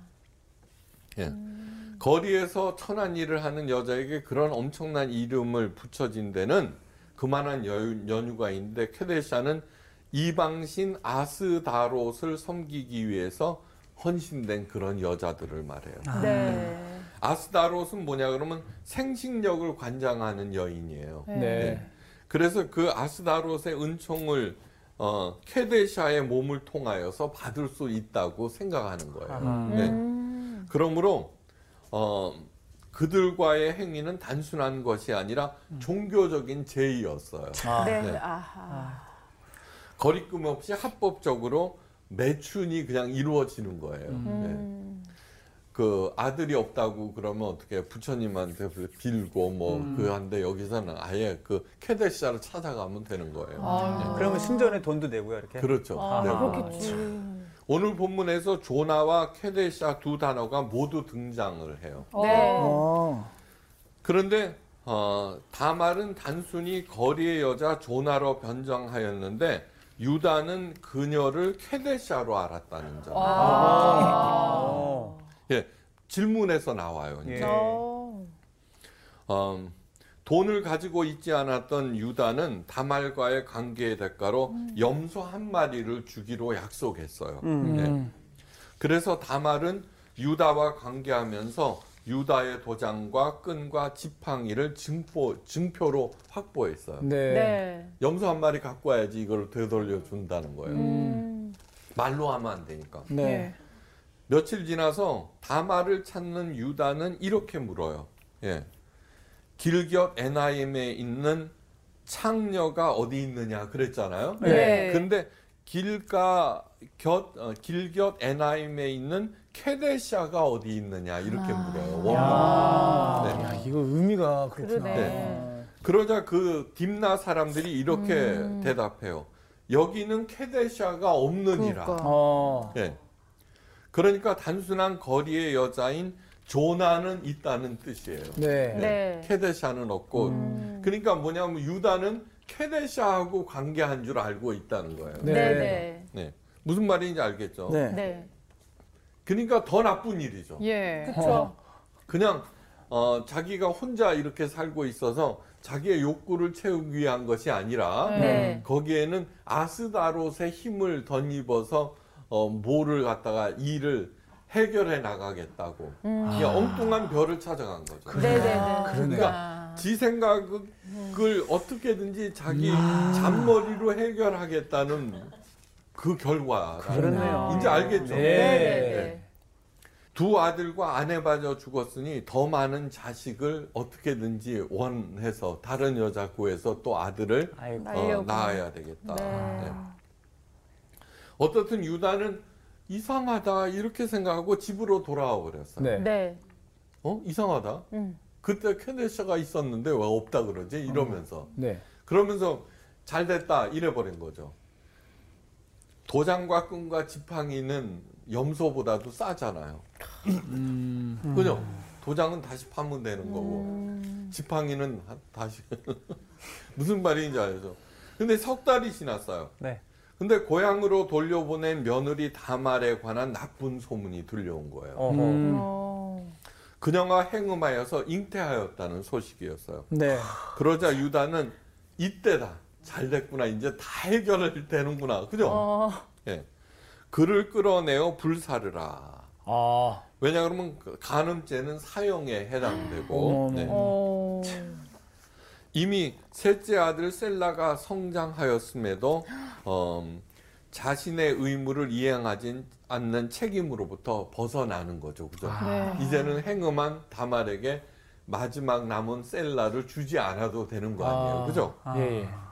Speaker 1: 예. 거리에서 천한 일을 하는 여자에게 그런 엄청난 이름을 붙여진 데는 그만한 여유, 연유가 있는데 케데샤는 이방신 아스다롯을 섬기기 위해서 헌신된 그런 여자들을 말해요.
Speaker 2: 네.
Speaker 1: 아스다롯은 뭐냐 그러면 생식력을 관장하는 여인이에요.
Speaker 4: 네.
Speaker 3: 네.
Speaker 1: 그래서 그 아스다롯의 은총을 어, 케데샤의 몸을 통하여서 받을 수 있다고 생각하는 거예요.
Speaker 3: 아하.
Speaker 1: 네.
Speaker 2: 음.
Speaker 1: 그러므로 어, 그들과의 행위는 단순한 것이 아니라 종교적인 제의였어요.
Speaker 3: 아.
Speaker 2: 네.
Speaker 1: 네.
Speaker 2: 아하.
Speaker 1: 거리낌 없이 합법적으로 매춘이 그냥 이루어지는 거예요. 네.
Speaker 2: 음.
Speaker 1: 그 아들이 없다고 그러면 어떻게 부처님한테 빌고 뭐
Speaker 3: 음.
Speaker 1: 그한데 여기서는 아예 그 케데시아를 찾아가면 되는 거예요. 네.
Speaker 5: 그러면 신전에 돈도 내고요, 이렇게.
Speaker 1: 그렇죠.
Speaker 4: 아,
Speaker 1: 네.
Speaker 4: 그렇겠지.
Speaker 1: 오늘 본문에서 조나와 케데시아 두 단어가 모두 등장을 해요.
Speaker 2: 네.
Speaker 3: 어.
Speaker 1: 그런데 어, 다말은 단순히 거리의 여자 조나로 변장하였는데 유다는 그녀를 케데시아로 알았다는 점.
Speaker 5: 어.
Speaker 1: 예, 질문에서 나와요. 이제.
Speaker 5: 예.
Speaker 2: 어.
Speaker 1: 어, 돈을 가지고 있지 않았던 유다는 다말과의 관계의 대가로 염소 한 마리를 주기로 약속했어요.
Speaker 5: 음.
Speaker 1: 예. 그래서 다말은 유다와 관계하면서 유다의 도장과 끈과 지팡이를 증포, 증표로 확보했어요.
Speaker 3: 네.
Speaker 2: 네.
Speaker 1: 염소 한 마리 갖고 와야지 이걸 되돌려 준다는 거예요.
Speaker 2: 음.
Speaker 1: 말로 하면 안 되니까.
Speaker 3: 네.
Speaker 4: 예.
Speaker 1: 며칠 지나서 다말을 찾는 유다는 이렇게 물어요. 예. 길곁 에나임에 있는 창녀가 어디 있느냐 그랬잖아요.
Speaker 4: 네.
Speaker 1: 근데 길가 곁 어, 길곁 에나임에 있는 케데시아가 어디 있느냐 이렇게 물어요. 원문.
Speaker 3: 아,
Speaker 1: 네.
Speaker 3: 야, 이거 의미가 그렇구나.
Speaker 2: 네.
Speaker 1: 그러자 그 딥나 사람들이 이렇게
Speaker 2: 음.
Speaker 1: 대답해요. 여기는 케데시아가 없느니라.
Speaker 2: 그러니까.
Speaker 3: 어.
Speaker 1: 예. 그러니까 단순한 거리의 여자인 조나는 있다는 뜻이에요.
Speaker 3: 네.
Speaker 2: 네.
Speaker 1: 케데샤는 없고
Speaker 2: 음.
Speaker 1: 그러니까 뭐냐면 유다는 케데샤하고 관계한 줄 알고 있다는 거예요.
Speaker 3: 네.
Speaker 2: 네. 네.
Speaker 1: 네. 무슨 말인지 알겠죠?
Speaker 3: 네.
Speaker 2: 네.
Speaker 1: 그러니까 더 나쁜 일이죠.
Speaker 4: 예.
Speaker 2: 그렇죠.
Speaker 1: 그냥 어, 자기가 혼자 이렇게 살고 있어서 자기의 욕구를 채우기 위한 것이 아니라
Speaker 2: 네.
Speaker 1: 거기에는 아스다롯의 힘을 덧입어서 어, 뭐를 갖다가 일을 해결해 나가겠다고
Speaker 2: 음.
Speaker 1: 이게 엉뚱한 별을 찾아간 거죠.
Speaker 2: 네, 네, 네.
Speaker 1: 그러니까 지 생각을 어떻게든지 자기 잔머리로 해결하겠다는 그 결과라는
Speaker 5: 그렇네요.
Speaker 1: 이제 알겠죠.
Speaker 3: 네.
Speaker 2: 네, 네, 네.
Speaker 1: 두 아들과 아내 마저 죽었으니 더 많은 자식을 어떻게든지 원해서 다른 여자 구해서 또 아들을. 어. 낳아야 되겠다.
Speaker 2: 네.
Speaker 1: 네. 어떻든 유다는 이상하다 이렇게 생각하고 집으로 돌아와 버렸어요.
Speaker 3: 네.
Speaker 2: 네.
Speaker 1: 어 이상하다.
Speaker 2: 음.
Speaker 1: 그때 케데샤가 있었는데 왜 없다 그러지 이러면서
Speaker 3: 네.
Speaker 1: 그러면서 잘 됐다 이래 버린 거죠. 도장과 끈과 지팡이는 염소보다도 싸잖아요.
Speaker 3: 음.
Speaker 1: 그죠? 도장은 다시 파면 되는 거고
Speaker 2: 음.
Speaker 1: 지팡이는 하- 다시 무슨 말인지 알죠? 근데 석 달이 지났어요.
Speaker 5: 네.
Speaker 1: 근데 고향으로 돌려보낸 며느리 다말에 관한 나쁜 소문이 들려온 거예요.
Speaker 5: 어허.
Speaker 3: 음.
Speaker 2: 어.
Speaker 1: 그녀가 행음하여서 잉태하였다는 소식이었어요.
Speaker 3: 네.
Speaker 1: 그러자 유다는 이때다. 잘 됐구나. 이제 다 해결을 되는구나. 그죠?
Speaker 2: 어.
Speaker 1: 예. 그를 끌어내어 불사르라.
Speaker 3: 아.
Speaker 1: 왜냐 그러면 그 간음죄는 사형에 해당되고. 네.
Speaker 2: 어.
Speaker 1: 이미 셋째 아들 셀라가 성장하였음에도 어, 자신의 의무를 이행하지 않는 책임으로부터 벗어나는 거죠. 그죠?
Speaker 2: 네.
Speaker 1: 이제는 행음한 다말에게 마지막 남은 셀라를 주지 않아도 되는 거 아니에요.
Speaker 3: 아.
Speaker 1: 그죠?
Speaker 3: 예, 예.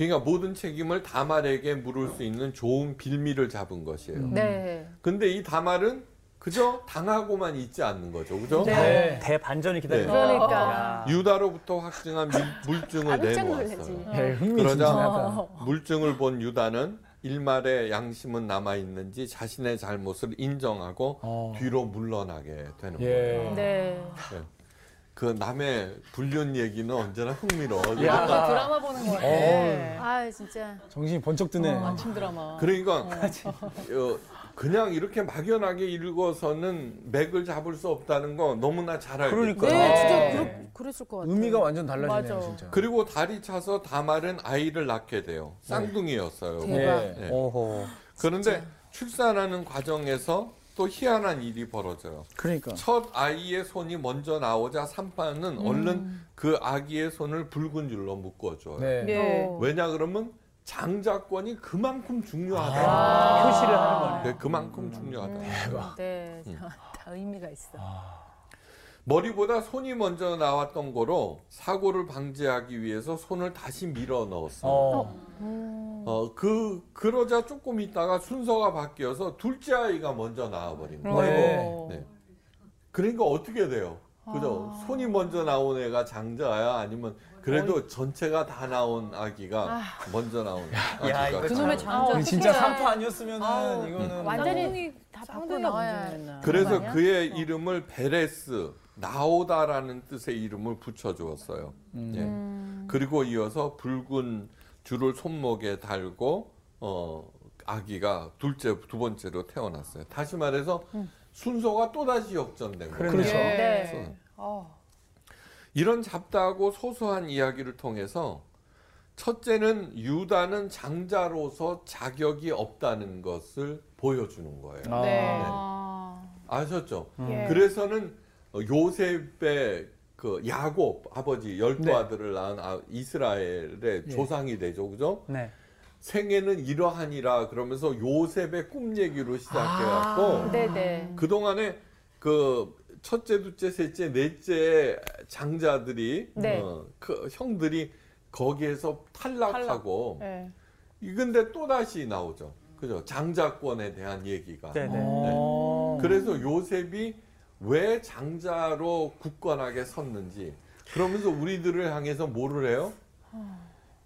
Speaker 1: 그러니까 모든 책임을 다말에게 물을 수 있는 좋은 빌미를 잡은 것이에요.
Speaker 2: 네.
Speaker 1: 근데 이 다말은 그저 당하고만 있지 않는 거죠. 그죠?
Speaker 2: 네.
Speaker 3: 네.
Speaker 5: 대반전이 기다리고
Speaker 1: 네.
Speaker 2: 그러니까.
Speaker 5: 야.
Speaker 1: 유다로부터 확증한 밀- 물증을
Speaker 2: 깜짝
Speaker 1: 내놓았어요.
Speaker 3: 흥미진진하다.
Speaker 1: 그러자 물증을 본 유다는 일말의 양심은 남아 있는지 자신의 잘못을 인정하고
Speaker 3: 어.
Speaker 1: 뒤로 물러나게 되는
Speaker 3: 예.
Speaker 1: 거예요.
Speaker 2: 네.
Speaker 1: 그 남의 불륜 얘기는 언제나 흥미로워.
Speaker 3: 야.
Speaker 4: 뭔가 드라마 보는 것 같아.
Speaker 3: 어.
Speaker 2: 아, 진짜.
Speaker 3: 정신이 번쩍 드네.
Speaker 4: 어, 아침 드라마.
Speaker 1: 그러니까 어, 그냥 이렇게 막연하게 읽어서는 맥을 잡을 수 없다는 거 너무나 잘 알죠.
Speaker 5: 그러니까.
Speaker 2: 네,
Speaker 3: 아.
Speaker 2: 진짜 그렇, 그랬을 것 같아요.
Speaker 3: 의미가 완전 달라지네요,
Speaker 2: 맞아.
Speaker 3: 진짜.
Speaker 1: 그리고 달이 차서 다말은 아이를 낳게 돼요. 쌍둥이였어요.
Speaker 2: 대박.
Speaker 3: 네.
Speaker 1: 네. 그런데 출산하는 과정에서 또 희한한 일이 벌어져요.
Speaker 3: 그러니까.
Speaker 1: 첫 아이의 손이 먼저 나오자 산파는 얼른 그 아기의 손을 붉은 줄로 묶어줘요.
Speaker 3: 네.
Speaker 4: 예.
Speaker 2: 어.
Speaker 1: 왜냐 그러면 장자권이 그만큼 중요하다.
Speaker 5: 아, 표시를 하는 거네.
Speaker 1: 네, 그만큼 중요하다.
Speaker 3: 대박.
Speaker 2: 네.
Speaker 1: 음.
Speaker 2: 다, 다 의미가 있어.
Speaker 1: 머리보다 손이 먼저 나왔던 거로 사고를 방지하기 위해서 손을 다시 밀어 넣었어. 요
Speaker 5: 어.
Speaker 1: 어, 그 그러자 조금 있다가 순서가 바뀌어서 둘째 아이가 먼저 나와버린 거예요.
Speaker 5: 네.
Speaker 1: 네. 그러니까 어떻게 돼요? 그죠? 손이 먼저 나온 애가 장자야 아니면 그래도 전체가 다 나온 아기가 먼저 나온 아기가
Speaker 4: 그놈의
Speaker 5: 참-
Speaker 4: 장자.
Speaker 3: 이거 진짜. 산파 아니었으면은 이거는
Speaker 2: 완전히
Speaker 4: 쌍둥이
Speaker 2: 다 밖으로 나와야.
Speaker 1: 그래서? 그의 이름을 베레스 나오다라는 뜻의 이름을 붙여주었어요. 예. 그리고 이어서 붉은 줄을 손목에 달고 어, 아기가 둘째 두 번째로 태어났어요. 다시 말해서 순서가 또 다시 역전된 거예요.
Speaker 3: 그렇죠.
Speaker 2: 네.
Speaker 1: 이런 잡다하고 소소한 이야기를 통해서 첫째는 유다는 장자로서 자격이 없다는 것을 보여주는 거예요.
Speaker 3: 아.
Speaker 2: 네.
Speaker 1: 아셨죠?
Speaker 2: 예.
Speaker 1: 그래서는 요셉의 그 야곱 아버지 열두
Speaker 3: 네.
Speaker 1: 아들을 낳은 아- 이스라엘의
Speaker 3: 예.
Speaker 1: 조상이 되죠, 그죠?
Speaker 5: 네.
Speaker 1: 생애는 이러하니라 그러면서 요셉의 꿈 얘기로 시작해갖고
Speaker 2: 아, 네네.
Speaker 1: 그 동안에 그 첫째, 둘째, 셋째, 넷째 장자들이
Speaker 2: 네.
Speaker 1: 어, 그 형들이 거기에서 탈락하고
Speaker 2: 네.
Speaker 1: 이 근데 또 다시 나오죠, 그죠? 장자권에 대한 얘기가.
Speaker 5: 네네.
Speaker 3: 어.
Speaker 1: 그래서 요셉이 왜 장자로 굳건하게 섰는지 그러면서 우리들을 향해서 뭐를 해요?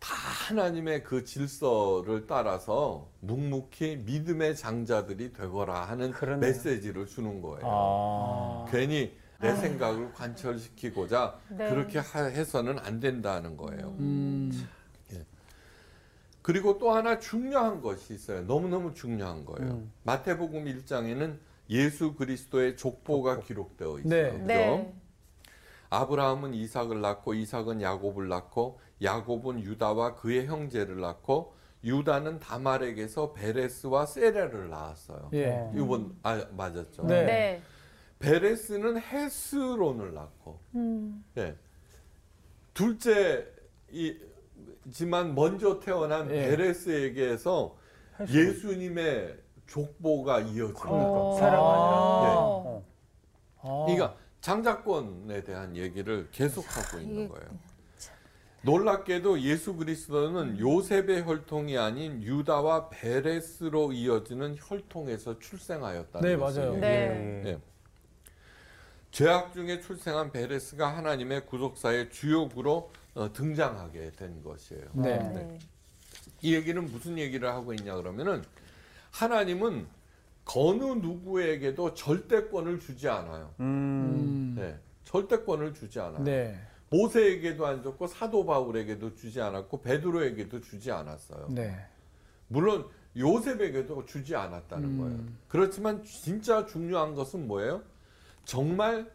Speaker 1: 다 하나님의 그 질서를 따라서 묵묵히 믿음의 장자들이 되거라 하는
Speaker 5: 그러네요.
Speaker 1: 메시지를 주는 거예요.
Speaker 3: 아.
Speaker 1: 괜히 내 생각을 관철시키고자
Speaker 2: 네.
Speaker 1: 그렇게 하- 해서는 안 된다는 거예요.
Speaker 3: 음.
Speaker 1: 그리고 또 하나 중요한 것이 있어요. 너무너무 중요한 거예요.
Speaker 5: 음.
Speaker 1: 마태복음 1장에는 예수 그리스도의 족보가 기록되어 있어요.
Speaker 3: 네.
Speaker 1: 그죠?
Speaker 2: 네.
Speaker 1: 아브라함은 이삭을 낳고 이삭은 야곱을 낳고 야곱은 유다와 그의 형제를 낳고 유다는 다말에게서 베레스와 세레를 낳았어요.
Speaker 3: 예.
Speaker 1: 이번 아 맞았죠.
Speaker 3: 네.
Speaker 2: 네.
Speaker 1: 베레스는 헤스론을 낳고
Speaker 2: 음.
Speaker 1: 예. 둘째이지만 먼저 태어난
Speaker 3: 예.
Speaker 1: 베레스에게서 예수님의 족보가 이어집니다.
Speaker 2: 어.
Speaker 5: 사라가 아니라.
Speaker 2: 어.
Speaker 3: 아.
Speaker 1: 그러니까 장자권에 대한 얘기를 계속하고 있는 거예요. 놀랍게도 예수 그리스도는 요셉의 혈통이 아닌 유다와 베레스로 이어지는 혈통에서 출생하였다는
Speaker 3: 네, 맞아요.
Speaker 2: 네.
Speaker 1: 예. 죄악 중에 출생한 베레스가 하나님의 구속사의 주역으로 어, 등장하게 된 것이에요.
Speaker 3: 네.
Speaker 2: 네.
Speaker 1: 이 얘기는 무슨 얘기를 하고 있냐 그러면은 하나님은 어느 누구에게도 절대권을 주지 않아요.
Speaker 5: 음.
Speaker 3: 음.
Speaker 1: 네, 절대권을 주지 않아요.
Speaker 3: 네.
Speaker 1: 모세에게도 안 줬고 사도 바울에게도 주지 않았고 베드로에게도 주지 않았어요.
Speaker 3: 네.
Speaker 1: 물론 요셉에게도 주지 않았다는
Speaker 3: 음.
Speaker 1: 거예요. 그렇지만 진짜 중요한 것은 뭐예요? 정말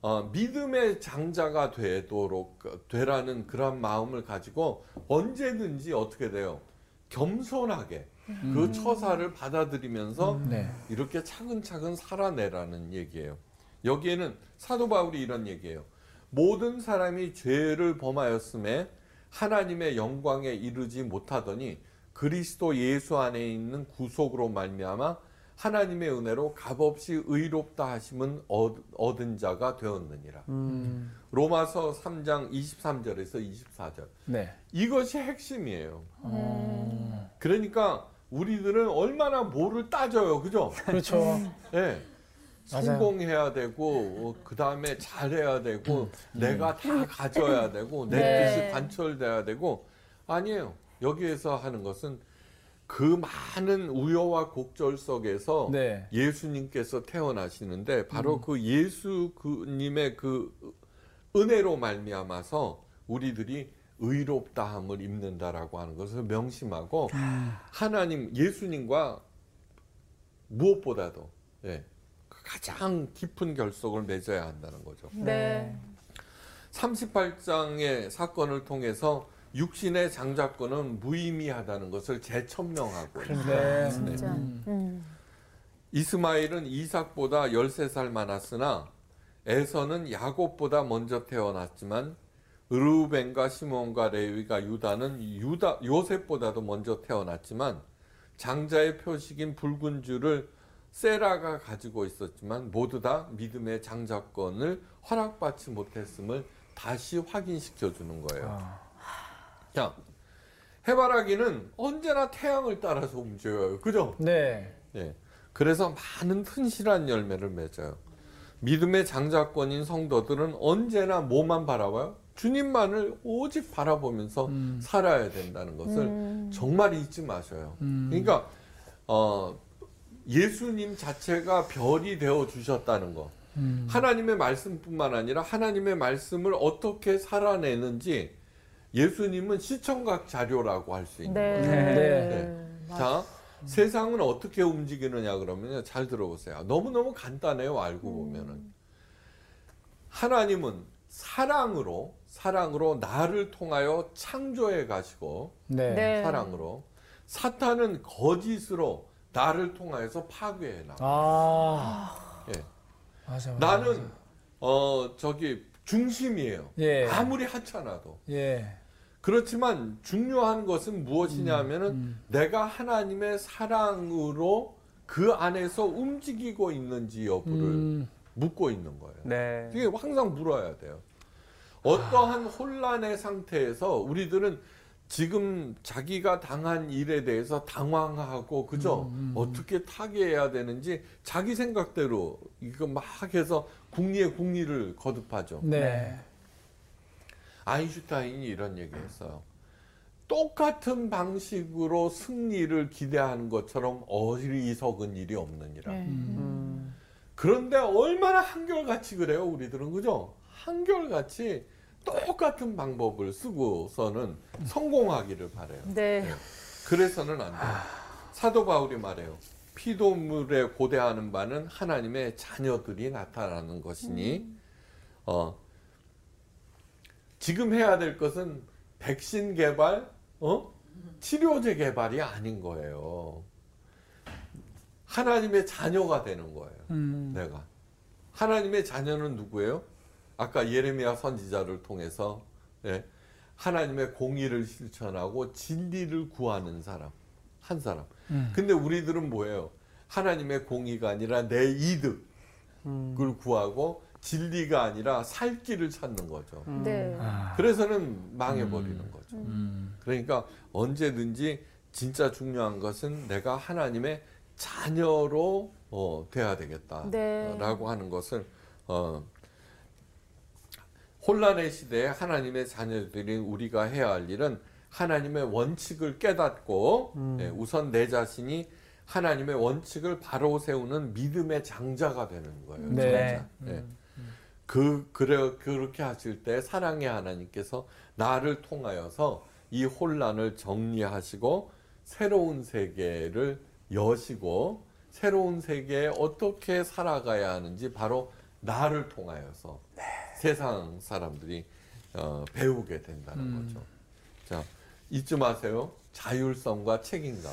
Speaker 1: 어, 믿음의 장자가 되도록 되라는 그런 마음을 가지고 언제든지 어떻게 돼요? 겸손하게 그 처사를 받아들이면서
Speaker 3: 네.
Speaker 1: 이렇게 차근차근 살아내라는 얘기예요. 여기에는 사도 바울이 이런 얘기예요. 모든 사람이 죄를 범하였음에 하나님의 영광에 이르지 못하더니 그리스도 예수 안에 있는 구속으로 말미암아 하나님의 은혜로 값없이 의롭다 하심은 얻- 얻은 자가 되었느니라.
Speaker 3: 음.
Speaker 1: 로마서 3장 23절에서 24절.
Speaker 3: 네.
Speaker 1: 이것이 핵심이에요.
Speaker 3: 음.
Speaker 1: 그러니까 우리들은 얼마나 뭐를 따져요. 그죠?
Speaker 3: 그렇죠.
Speaker 1: 예.
Speaker 3: 맞아요.
Speaker 1: 성공해야 되고 그 다음에 잘해야 되고 내가 다 가져야 되고 내
Speaker 2: 네.
Speaker 1: 뜻이 관철돼야 되고 아니에요. 여기에서 하는 것은 그 많은 우여와 곡절 속에서
Speaker 3: 네.
Speaker 1: 예수님께서 태어나시는데 바로 그 예수님의 그 은혜로 말미암아서 우리들이 의롭다함을 입는다라고 하는 것을 명심하고 하나님 예수님과 무엇보다도 예, 그 가장 깊은 결속을 맺어야 한다는 거죠.
Speaker 2: 네.
Speaker 1: 38장의 사건을 통해서 육신의 장자권은 무의미하다는 것을 재천명하고
Speaker 3: 네.
Speaker 2: 진짜.
Speaker 3: 음.
Speaker 2: 음.
Speaker 1: 이스마엘은 이삭보다 13살 많았으나 에서는 야곱보다 먼저 태어났지만 르우벤과 시몬과 레위가 유다는 유다 요셉보다도 먼저 태어났지만 장자의 표식인 붉은 줄을 세라가 가지고 있었지만 모두 다 믿음의 장자권을 허락받지 못했음을 다시 확인시켜 주는 거예요.
Speaker 3: 아.
Speaker 1: 자, 해바라기는 언제나 태양을 따라서 움직여요. 그죠?
Speaker 3: 네.
Speaker 1: 예. 그래서 많은 튼실한 열매를 맺어요. 믿음의 장자권인 성도들은 언제나 뭐만 바라봐요? 주님만을 오직 바라보면서
Speaker 3: 음.
Speaker 1: 살아야 된다는 것을 정말 잊지 마셔요.
Speaker 3: 음.
Speaker 1: 그러니까 어, 예수님 자체가 별이 되어 주셨다는 거.
Speaker 3: 음.
Speaker 1: 하나님의 말씀뿐만 아니라 하나님의 말씀을 어떻게 살아내는지 예수님은 시청각 자료라고 할 수 있는
Speaker 2: 네.
Speaker 1: 거예요.
Speaker 3: 네.
Speaker 1: 자, 세상은 어떻게 움직이느냐 그러면요. 잘 들어보세요. 너무너무 간단해요. 알고 보면은. 하나님은 사랑으로 사랑으로 나를 통하여 창조해 가시고
Speaker 3: 네.
Speaker 2: 네.
Speaker 1: 사랑으로 사탄은 거짓으로 나를 통하여서 파괴해 나.
Speaker 3: 아.
Speaker 1: 예.
Speaker 3: 맞아, 맞아.
Speaker 1: 나는 어 저기 중심이에요.
Speaker 3: 예.
Speaker 1: 아무리 하찮아도.
Speaker 3: 예.
Speaker 1: 그렇지만 중요한 것은 무엇이냐면은
Speaker 3: 음.
Speaker 1: 내가 하나님의 사랑으로 그 안에서 움직이고 있는지 여부를
Speaker 3: 음.
Speaker 1: 묻고 있는 거예요.
Speaker 5: 네.
Speaker 1: 이게 항상 물어야 돼요. 어떠한 혼란의 상태에서 우리들은 지금 자기가 당한 일에 대해서 당황하고 그죠?
Speaker 3: 음,
Speaker 1: 어떻게 타개해야 되는지 자기 생각대로 이거 막 해서 국리의 국리를 거듭하죠.
Speaker 3: 네.
Speaker 1: 아인슈타인이 이런 얘기했어요. 똑같은 방식으로 승리를 기대하는 것처럼 어리석은 일이 없느니라.
Speaker 4: 네.
Speaker 3: 음.
Speaker 1: 그런데 얼마나 한결같이 그래요, 우리들은 그죠? 한결같이 똑같은 방법을 쓰고서는 성공하기를 바래요.
Speaker 2: 네.
Speaker 1: 그래서는 안 돼요. 사도 바울이 말해요. 피조물에 고대하는 바는 하나님의 자녀들이 나타나는 것이니 어, 지금 해야 될 것은 백신 개발, 어? 치료제 개발이 아닌 거예요. 하나님의 자녀가 되는 거예요.
Speaker 3: 음.
Speaker 1: 내가 하나님의 자녀는 누구예요? 아까 예레미야 선지자를 통해서 예, 하나님의 공의를 실천하고 진리를 구하는 사람 한 사람.
Speaker 3: 음.
Speaker 1: 근데 우리들은 뭐예요? 하나님의 공의가 아니라 내 이득을
Speaker 5: 음.
Speaker 1: 구하고 진리가 아니라 살 길을 찾는 거죠.
Speaker 2: 네.
Speaker 3: 아.
Speaker 1: 그래서는 망해버리는 거죠.
Speaker 3: 음.
Speaker 1: 그러니까 언제든지 진짜 중요한 것은 내가 하나님의 자녀로 어, 돼야 되겠다라고
Speaker 2: 네.
Speaker 1: 하는 것을 어, 혼란의 시대에 하나님의 자녀들이 우리가 해야 할 일은 하나님의 원칙을 깨닫고
Speaker 5: 음.
Speaker 1: 예, 우선 내 자신이 하나님의 원칙을 바로 세우는 믿음의 장자가 되는 거예요.
Speaker 3: 네.
Speaker 1: 장자. 예. 그 그래 그렇게 하실 때 사랑의 하나님께서 나를 통하여서 이 혼란을 정리하시고 새로운 세계를 여시고 새로운 세계에 어떻게 살아가야 하는지 바로 나를 통하여서 세상 사람들이 어, 배우게 된다는
Speaker 3: 음.
Speaker 1: 거죠. 자 잊지 마세요. 자율성과 책임감.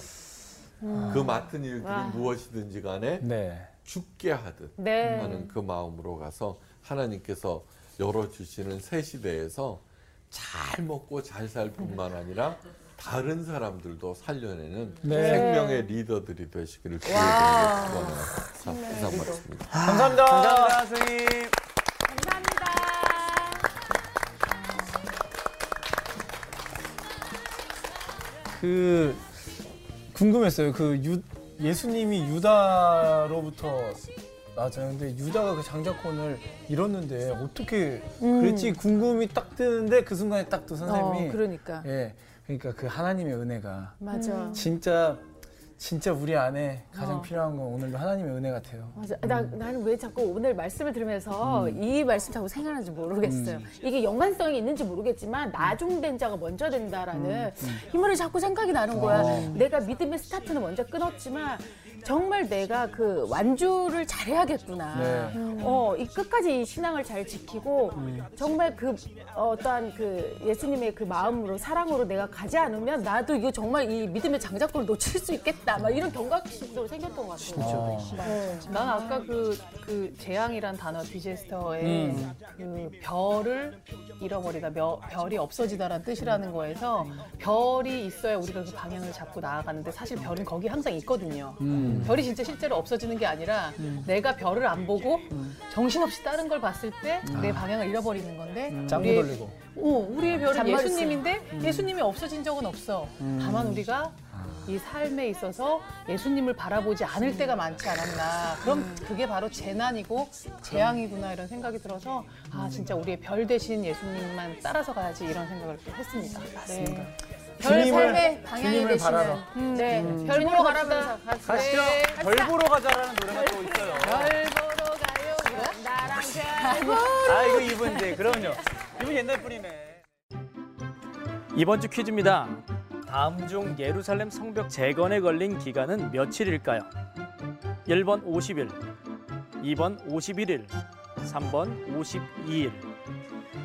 Speaker 1: 그 맡은 일들이
Speaker 2: 와.
Speaker 1: 무엇이든지 간에
Speaker 3: 네.
Speaker 1: 죽게 하듯
Speaker 2: 네.
Speaker 1: 하는 그 마음으로 가서 하나님께서 열어주시는 새 시대에서 잘 먹고 잘 살 뿐만 아니라 다른 사람들도 살려내는
Speaker 3: 네.
Speaker 1: 생명의 리더들이 되시기를. 자, 이상 마칩니다.
Speaker 3: 감사합니다.
Speaker 5: 감사합니다, 선생님.
Speaker 2: 감사합니다.
Speaker 3: 그 궁금했어요. 그 유, 예수님이 유다로부터 나왔잖아요. 근데 유다가 그 장자권을 잃었는데 어떻게 그랬지 궁금이 딱 드는데 그 순간에 딱 또 선생님이
Speaker 2: 어, 그러니까.
Speaker 3: 예, 그러니까 그 하나님의 은혜가
Speaker 2: 맞아.
Speaker 3: 진짜 진짜 우리 안에 가장
Speaker 2: 어.
Speaker 3: 필요한 건 오늘도 하나님의 은혜 같아요.
Speaker 2: 맞아. 나, 나는 왜 자꾸 오늘 말씀을 들으면서 이 말씀 자꾸 생각하는지 모르겠어요. 이게 연관성이 있는지 모르겠지만 나중된 자가 먼저 된다라는 이 말이 자꾸 생각이 나는 거야.
Speaker 3: 어.
Speaker 2: 내가 믿음의 스타트는 먼저 끊었지만 정말 내가 그 완주를 잘해야겠구나.
Speaker 3: 네.
Speaker 2: 어, 이 끝까지 이 신앙을 잘 지키고 정말 그 어떠한 그 예수님의 그 마음으로 사랑으로 내가 가지 않으면 나도 이거 정말 이 믿음의 장자권을 놓칠 수 있겠다. 막 이런 경각심도 생겼던 것 같아요.
Speaker 3: 어.
Speaker 2: 네.
Speaker 4: 난 아까 그, 그 재앙이란 단어 디제스터에 그 별을 잃어버리다 며- 별이 없어지다라는 뜻이라는 거에서 별이 있어야 우리가 그 방향을 잡고 나아가는데 사실 별은 거기 항상 있거든요. 별이 진짜 실제로 없어지는 게 아니라 내가 별을 안 보고 정신없이 다른 걸 봤을 때 내 방향을 잃어버리는 건데
Speaker 6: 짱구
Speaker 4: 우리의-
Speaker 6: 돌리고.
Speaker 4: 오, 우리의 별은 예수님인데 예수님이 없어진 적은 없어. 다만 우리가 이 삶에 있어서 예수님을 바라보지 않을 때가 많지 않았나. 그럼 그게 바로 재난이고 재앙이구나 이런 생각이 들어서 아 진짜 우리의 별 대신 예수님만 따라서 가야지 이런 생각을 또 했습니다. 네.
Speaker 2: 별
Speaker 6: 주님 을-
Speaker 2: 삶의 방향이
Speaker 6: 주님을
Speaker 2: 되시는
Speaker 6: 바라러.
Speaker 2: 네, 별
Speaker 4: 주님을
Speaker 2: 보러 갑시다.
Speaker 6: 가시죠.
Speaker 2: 네,
Speaker 6: 별 보러 가자라는 노래가 또 있어요.
Speaker 2: 별 보러 가요. 나랑
Speaker 6: 별아 이거 이분 이제 그럼요. 이분 옛날 분이네. 이번 주 퀴즈입니다. 다음 중 예루살렘 성벽 재건에 걸린 기간은 며칠일까요? 1번 50일, 2번 51일, 3번 52일.